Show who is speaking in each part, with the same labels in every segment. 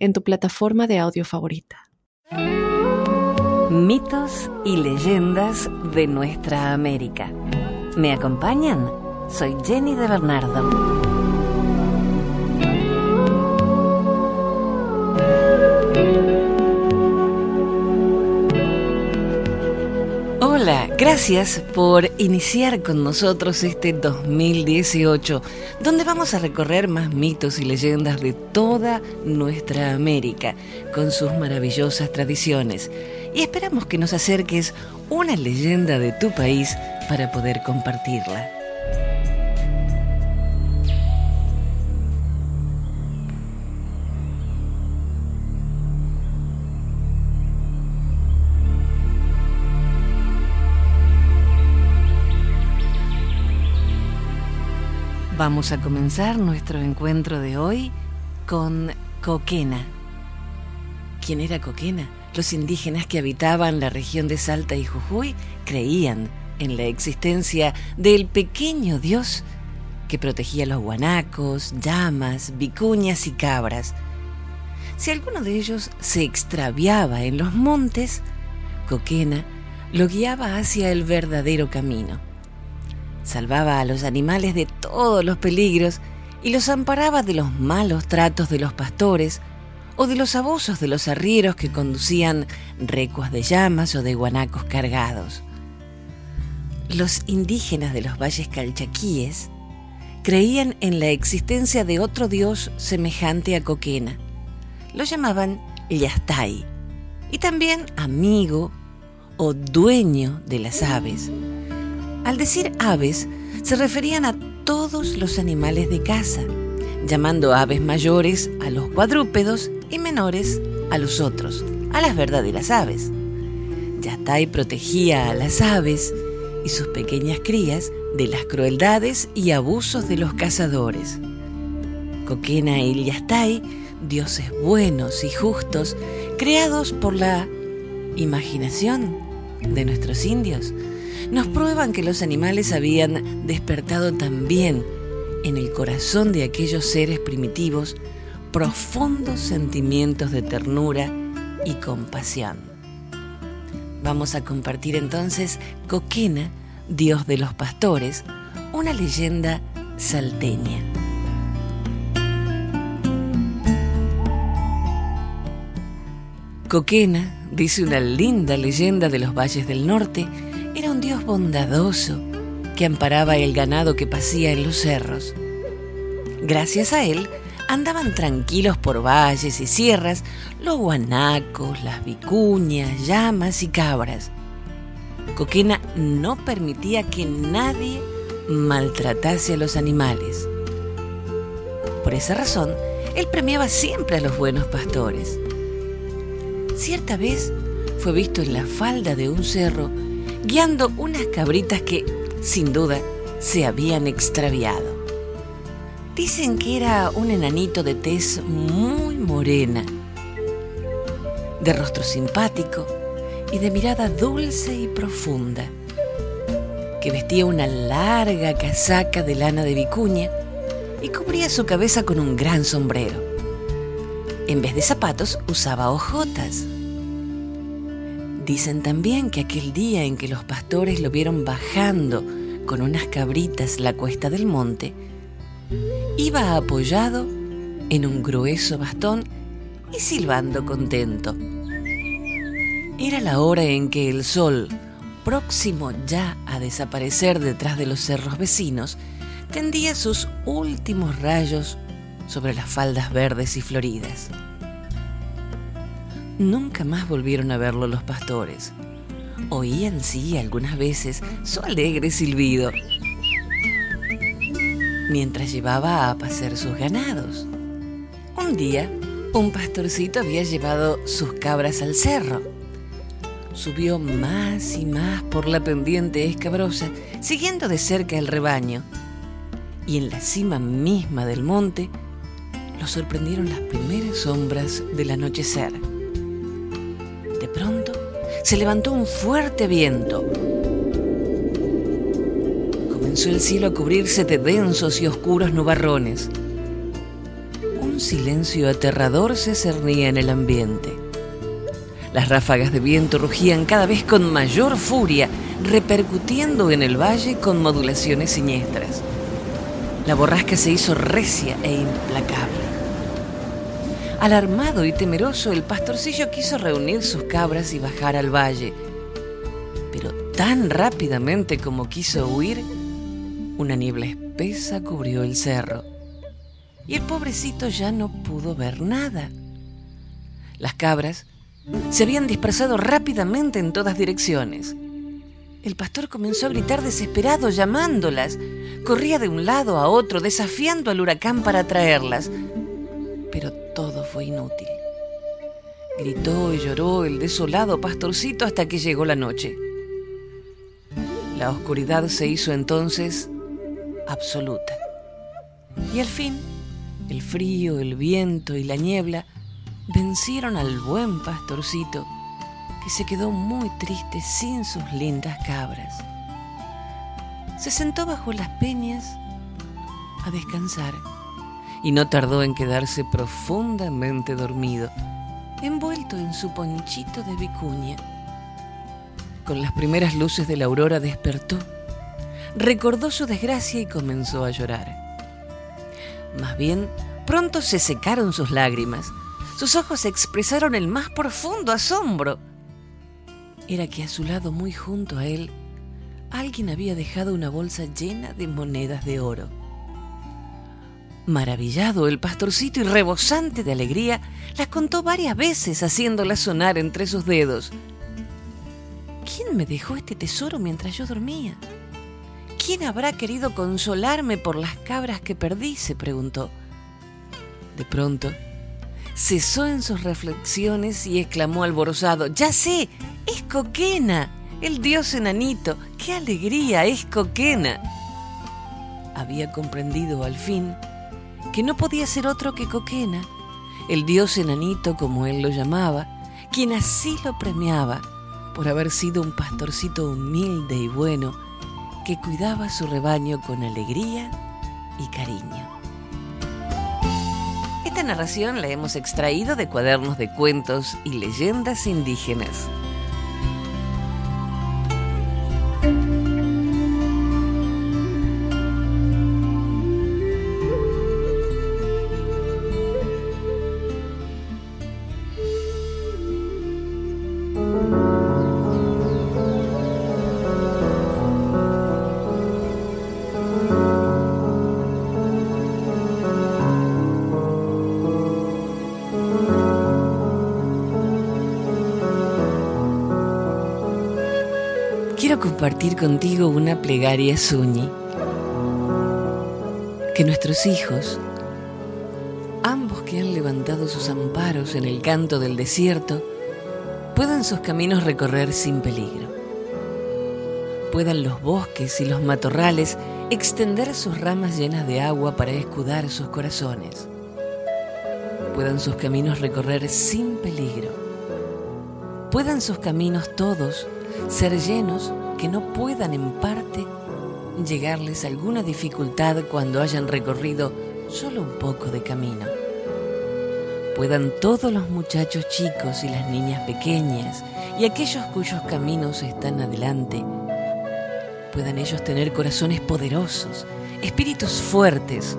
Speaker 1: en tu plataforma de audio favorita.
Speaker 2: Mitos y leyendas de nuestra América. ¿Me acompañan? Soy Jenny de Bernardo. Gracias por iniciar con nosotros este 2018, donde vamos a recorrer más mitos y leyendas de toda nuestra América, con sus maravillosas tradiciones. Y esperamos que nos acerques una leyenda de tu país para poder compartirla. Vamos a comenzar nuestro encuentro de hoy con Coquena. ¿Quién era Coquena? Los indígenas que habitaban la región de Salta y Jujuy creían en la existencia del pequeño dios que protegía los guanacos, llamas, vicuñas y cabras. Si alguno de ellos se extraviaba en los montes, Coquena lo guiaba hacia el verdadero camino salvaba a los animales de todos los peligros y los amparaba de los malos tratos de los pastores o de los abusos de los arrieros que conducían recuas de llamas o de guanacos cargados. Los indígenas de los valles calchaquíes creían en la existencia de otro dios semejante a Coquena. Lo llamaban Yastay y también amigo o dueño de las aves al decir aves, se referían a todos los animales de casa, llamando aves mayores a los cuadrúpedos y menores a los otros, a las verdaderas aves. Yatay protegía a las aves y sus pequeñas crías de las crueldades y abusos de los cazadores. Coquena y Yastay, dioses buenos y justos, creados por la imaginación de nuestros indios, nos prueban que los animales habían despertado también en el corazón de aquellos seres primitivos profundos sentimientos de ternura y compasión. Vamos a compartir entonces Coquena, dios de los pastores, una leyenda salteña. Coquena, dice una linda leyenda de los valles del norte, Dios bondadoso que amparaba el ganado que pasía en los cerros. Gracias a él andaban tranquilos por valles y sierras los guanacos, las vicuñas, llamas y cabras. Coquena no permitía que nadie maltratase a los animales. Por esa razón, él premiaba siempre a los buenos pastores. Cierta vez fue visto en la falda de un cerro guiando unas cabritas que, sin duda, se habían extraviado. Dicen que era un enanito de tez muy morena, de rostro simpático y de mirada dulce y profunda, que vestía una larga casaca de lana de vicuña y cubría su cabeza con un gran sombrero. En vez de zapatos usaba hojotas. Dicen también que aquel día en que los pastores lo vieron bajando con unas cabritas la cuesta del monte, iba apoyado en un grueso bastón y silbando contento. Era la hora en que el sol, próximo ya a desaparecer detrás de los cerros vecinos, tendía sus últimos rayos sobre las faldas verdes y floridas. Nunca más volvieron a verlo los pastores. Oían sí algunas veces su alegre silbido mientras llevaba a pasear sus ganados. Un día Un pastorcito había llevado sus cabras al cerro. Subió más y más por la pendiente escabrosa, siguiendo de cerca el rebaño. Y en la cima misma del monte lo sorprendieron las primeras sombras del anochecer. Se levantó un fuerte viento comenzó el cielo a cubrirse de densos y oscuros nubarrones. Un silencio aterrador se cernía en el ambiente. Las ráfagas de viento rugían cada vez con mayor furia, repercutiendo en el valle con modulaciones siniestras. La borrasca se hizo recia e implacable. Alarmado y temeroso, el pastorcillo quiso reunir sus cabras y bajar al valle. Pero tan rápidamente como quiso huir, una niebla espesa cubrió el cerro y el pobrecito ya no pudo ver nada. Las cabras se habían dispersado rápidamente en todas direcciones. El pastor comenzó a gritar desesperado llamándolas. Corría de un lado a otro desafiando al huracán para traerlas. Pero fue inútil. Gritó y lloró el desolado pastorcito hasta que llegó la noche. La oscuridad se hizo entonces absoluta. Y al fin, el frío, el viento y la niebla vencieron al buen pastorcito, que se quedó muy triste sin sus lindas cabras. Se sentó bajo las peñas a descansar y no tardó en quedarse profundamente dormido, envuelto en su ponchito de vicuña. Con las primeras luces de la aurora despertó recordó su desgracia y comenzó a llorar. Más bien, pronto se secaron sus lágrimas. Sus ojos expresaron el más profundo asombro. Era que a su lado, muy junto a él, alguien había dejado una bolsa llena de monedas de oro. Maravillado, el pastorcito y rebosante de alegría las contó varias veces haciéndolas sonar entre sus dedos. ¿Quién me dejó este tesoro mientras yo dormía? ¿Quién habrá querido consolarme por las cabras que perdí? se preguntó. De pronto, cesó en sus reflexiones y exclamó alborozado, Ya sé, es Coquena, el dios enanito, qué alegría, es Coquena. Había comprendido al fin que no podía ser otro que Coquena, el dios enanito como él lo llamaba, quien así lo premiaba por haber sido un pastorcito humilde y bueno, que cuidaba su rebaño con alegría y cariño. Esta narración la hemos extraído de cuadernos de cuentos y leyendas indígenas. Compartir contigo una plegaria suñi. Que nuestros hijos, ambos que han levantado sus amparos en el canto del desierto, puedan sus caminos recorrer sin peligro. Puedan los bosques y los matorrales extender sus ramas llenas de agua para escudar sus corazones. Puedan sus caminos recorrer sin peligro. Puedan sus caminos todos ser llenos que no puedan en parte llegarles alguna dificultad cuando hayan recorrido solo un poco de camino. Puedan todos los muchachos chicos y las niñas pequeñas y aquellos cuyos caminos están adelante, puedan ellos tener corazones poderosos, espíritus fuertes,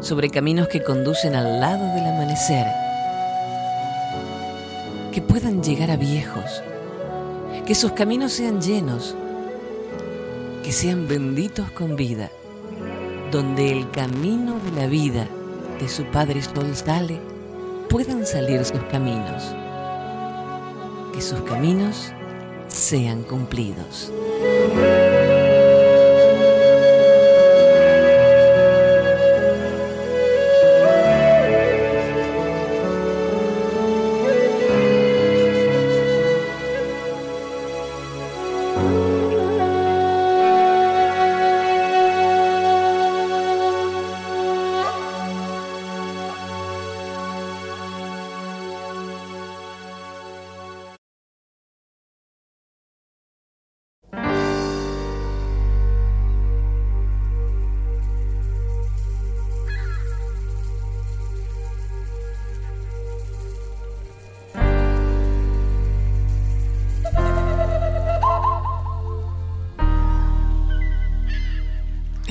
Speaker 2: sobre caminos que conducen al lado del amanecer, que puedan llegar a viejos, que sus caminos sean llenos que sean benditos con vida, donde el camino de la vida de su Padre Sol sale, puedan salir sus caminos, que sus caminos sean cumplidos.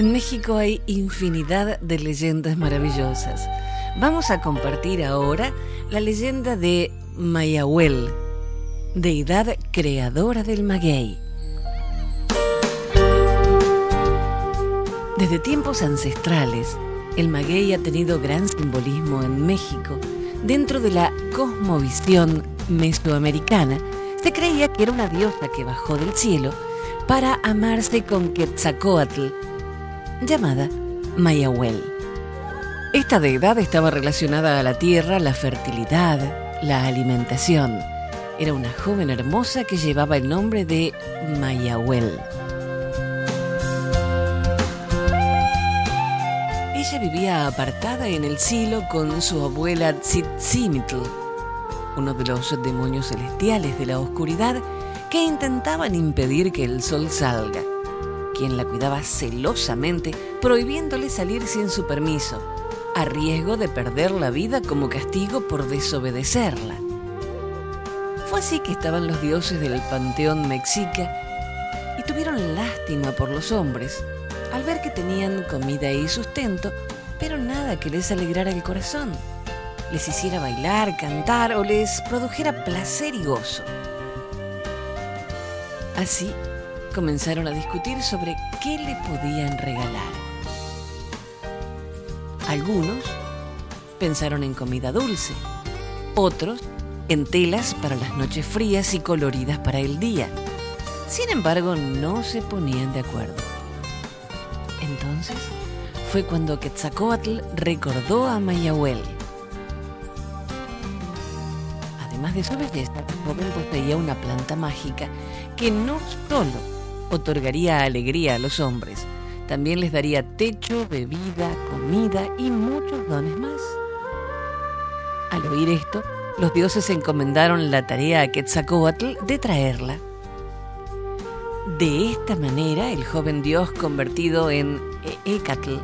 Speaker 2: En México hay infinidad de leyendas maravillosas. Vamos a compartir ahora la leyenda de Mayahuel, deidad creadora del maguey. Desde tiempos ancestrales, el maguey ha tenido gran simbolismo en México. Dentro de la cosmovisión mesoamericana, se creía que era una diosa que bajó del cielo para amarse con Quetzalcoatl, llamada Mayahuel. Esta deidad estaba relacionada a la tierra, la fertilidad, la alimentación. Era una joven hermosa que llevaba el nombre de Mayahuel. Ella vivía apartada en el cielo con su abuela Tzitzimitl, uno de los demonios celestiales de la oscuridad que intentaban impedir que el sol salga, quien la cuidaba celosamente, prohibiéndole salir sin su permiso, a riesgo de perder la vida como castigo por desobedecerla. Fue así que estaban los dioses del panteón mexica y tuvieron lástima por los hombres al ver que tenían comida y sustento, pero nada que les alegrara el corazón, les hiciera bailar, cantar o les produjera placer y gozo. Así comenzaron a discutir sobre qué le podían regalar. Algunos pensaron en comida dulce, otros en telas para las noches frías y coloridas para el día. Sin embargo, no se ponían de acuerdo. Entonces fue cuando Quetzalcoatl recordó a Mayahuel. Además de su belleza, el joven poseía una planta mágica que no solo otorgaría alegría a los hombres, también les daría techo, bebida, comida y muchos dones más. Al oír esto, los dioses encomendaron la tarea a Quetzalcoatl de traerla. De esta manera, el joven dios convertido en Ecatl,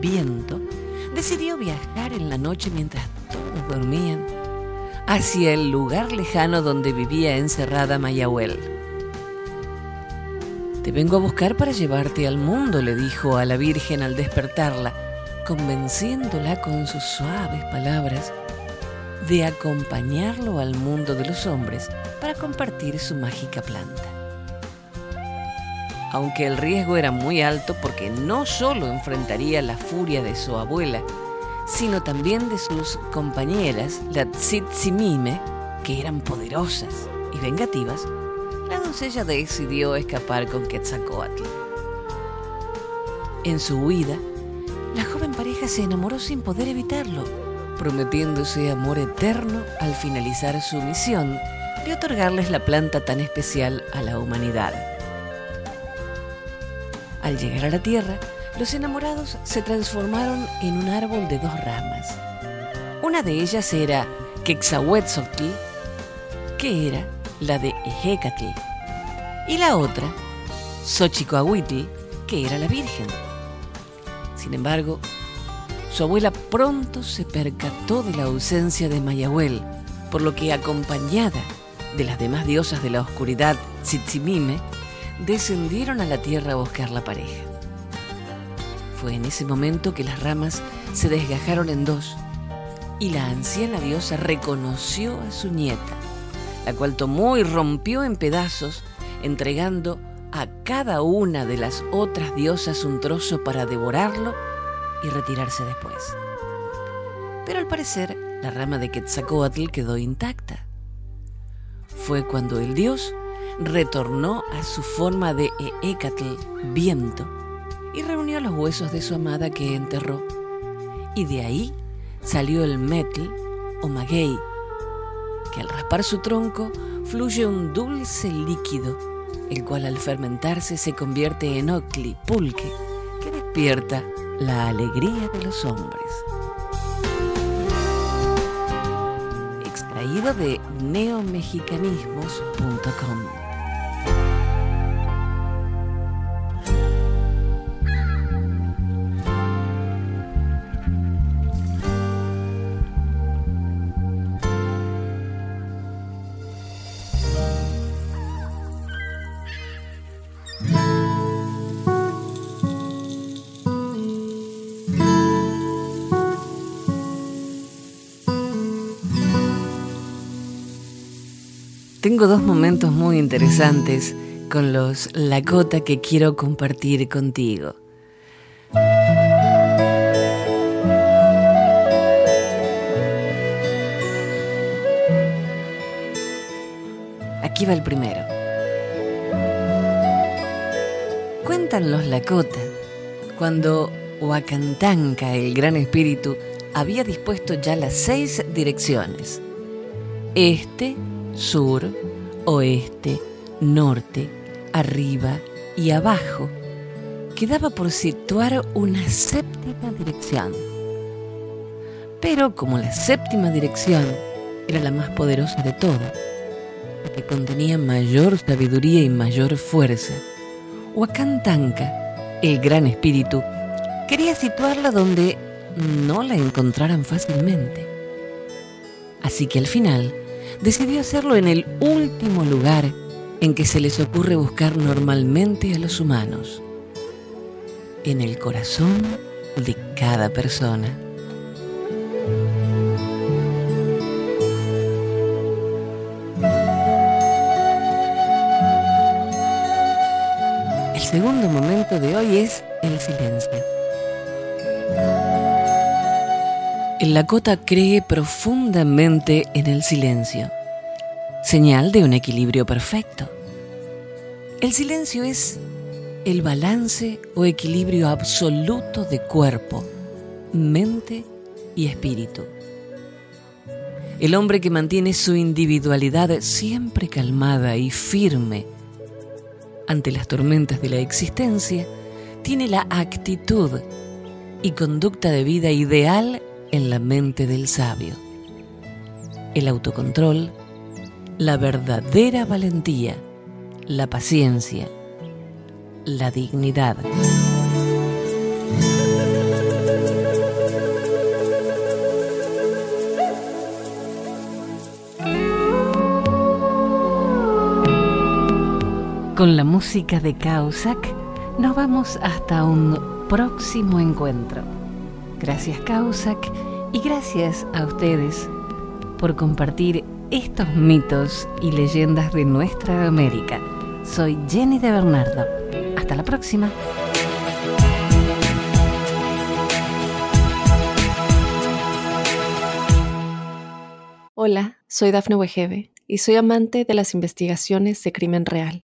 Speaker 2: viento, decidió viajar en la noche mientras todos dormían hacia el lugar lejano donde vivía encerrada Mayahuel. Te vengo a buscar para llevarte al mundo, le dijo a la Virgen al despertarla, convenciéndola con sus suaves palabras de acompañarlo al mundo de los hombres para compartir su mágica planta. Aunque el riesgo era muy alto porque no solo enfrentaría la furia de su abuela, sino también de sus compañeras, la Tzitsimime, que eran poderosas y vengativas, la doncella decidió escapar con Quetzalcoatl. En su huida, la joven pareja se enamoró sin poder evitarlo, prometiéndose amor eterno al finalizar su misión de otorgarles la planta tan especial a la humanidad. Al llegar a la tierra, los enamorados se transformaron en un árbol de dos ramas. Una de ellas era Quexahuetzotl, que era la de Ejecatl, y la otra, Xochicoahuitl, que era la Virgen. Sin embargo, su abuela pronto se percató de la ausencia de Mayahuel, por lo que acompañada de las demás diosas de la oscuridad, Tzitzimime, descendieron a la tierra a buscar la pareja. Fue en ese momento que las ramas se desgajaron en dos y la anciana diosa reconoció a su nieta, la cual tomó y rompió en pedazos, entregando a cada una de las otras diosas un trozo para devorarlo y retirarse después. Pero al parecer, la rama de Quetzalcoatl quedó intacta. Fue cuando el dios retornó a su forma de Eecatl, viento, y reunió los huesos de su amada que enterró. Y de ahí salió el metl o maguey, que al raspar su tronco fluye un dulce líquido, el cual al fermentarse se convierte en ocli, pulque, que despierta la alegría de los hombres. Extraído de neomexicanismos.com. Tengo dos momentos muy interesantes con los Lakota que quiero compartir contigo. Aquí va el primero. Cuentan los Lakota cuando Huacantanca, el gran espíritu, había dispuesto ya las seis direcciones. Este, sur, oeste, norte, arriba y abajo. Quedaba por situar una séptima dirección. Pero como la séptima dirección era la más poderosa de todas, la que contenía mayor sabiduría y mayor fuerza, Huacantanca, el gran espíritu, quería situarla donde no la encontraran fácilmente. Así que al final decidió hacerlo en el último lugar en que se les ocurre buscar normalmente a los humanos, en el corazón de cada persona. El segundo momento de hoy es el silencio. El Lakota cree profundamente en el silencio, señal de un equilibrio perfecto. El silencio es el balance o equilibrio absoluto de cuerpo, mente y espíritu. El hombre que mantiene su individualidad siempre calmada y firme ante las tormentas de la existencia, tiene la actitud y conducta de vida ideal en la mente del sabio. El autocontrol, la verdadera valentía, la paciencia, la dignidad. Con la música de Causac nos vamos hasta un próximo encuentro. Gracias Causac y gracias a ustedes por compartir estos mitos y leyendas de nuestra América. Soy Jenny de Bernardo. Hasta la próxima.
Speaker 1: Hola, soy Dafne Wegebe y soy amante de las investigaciones de crimen real.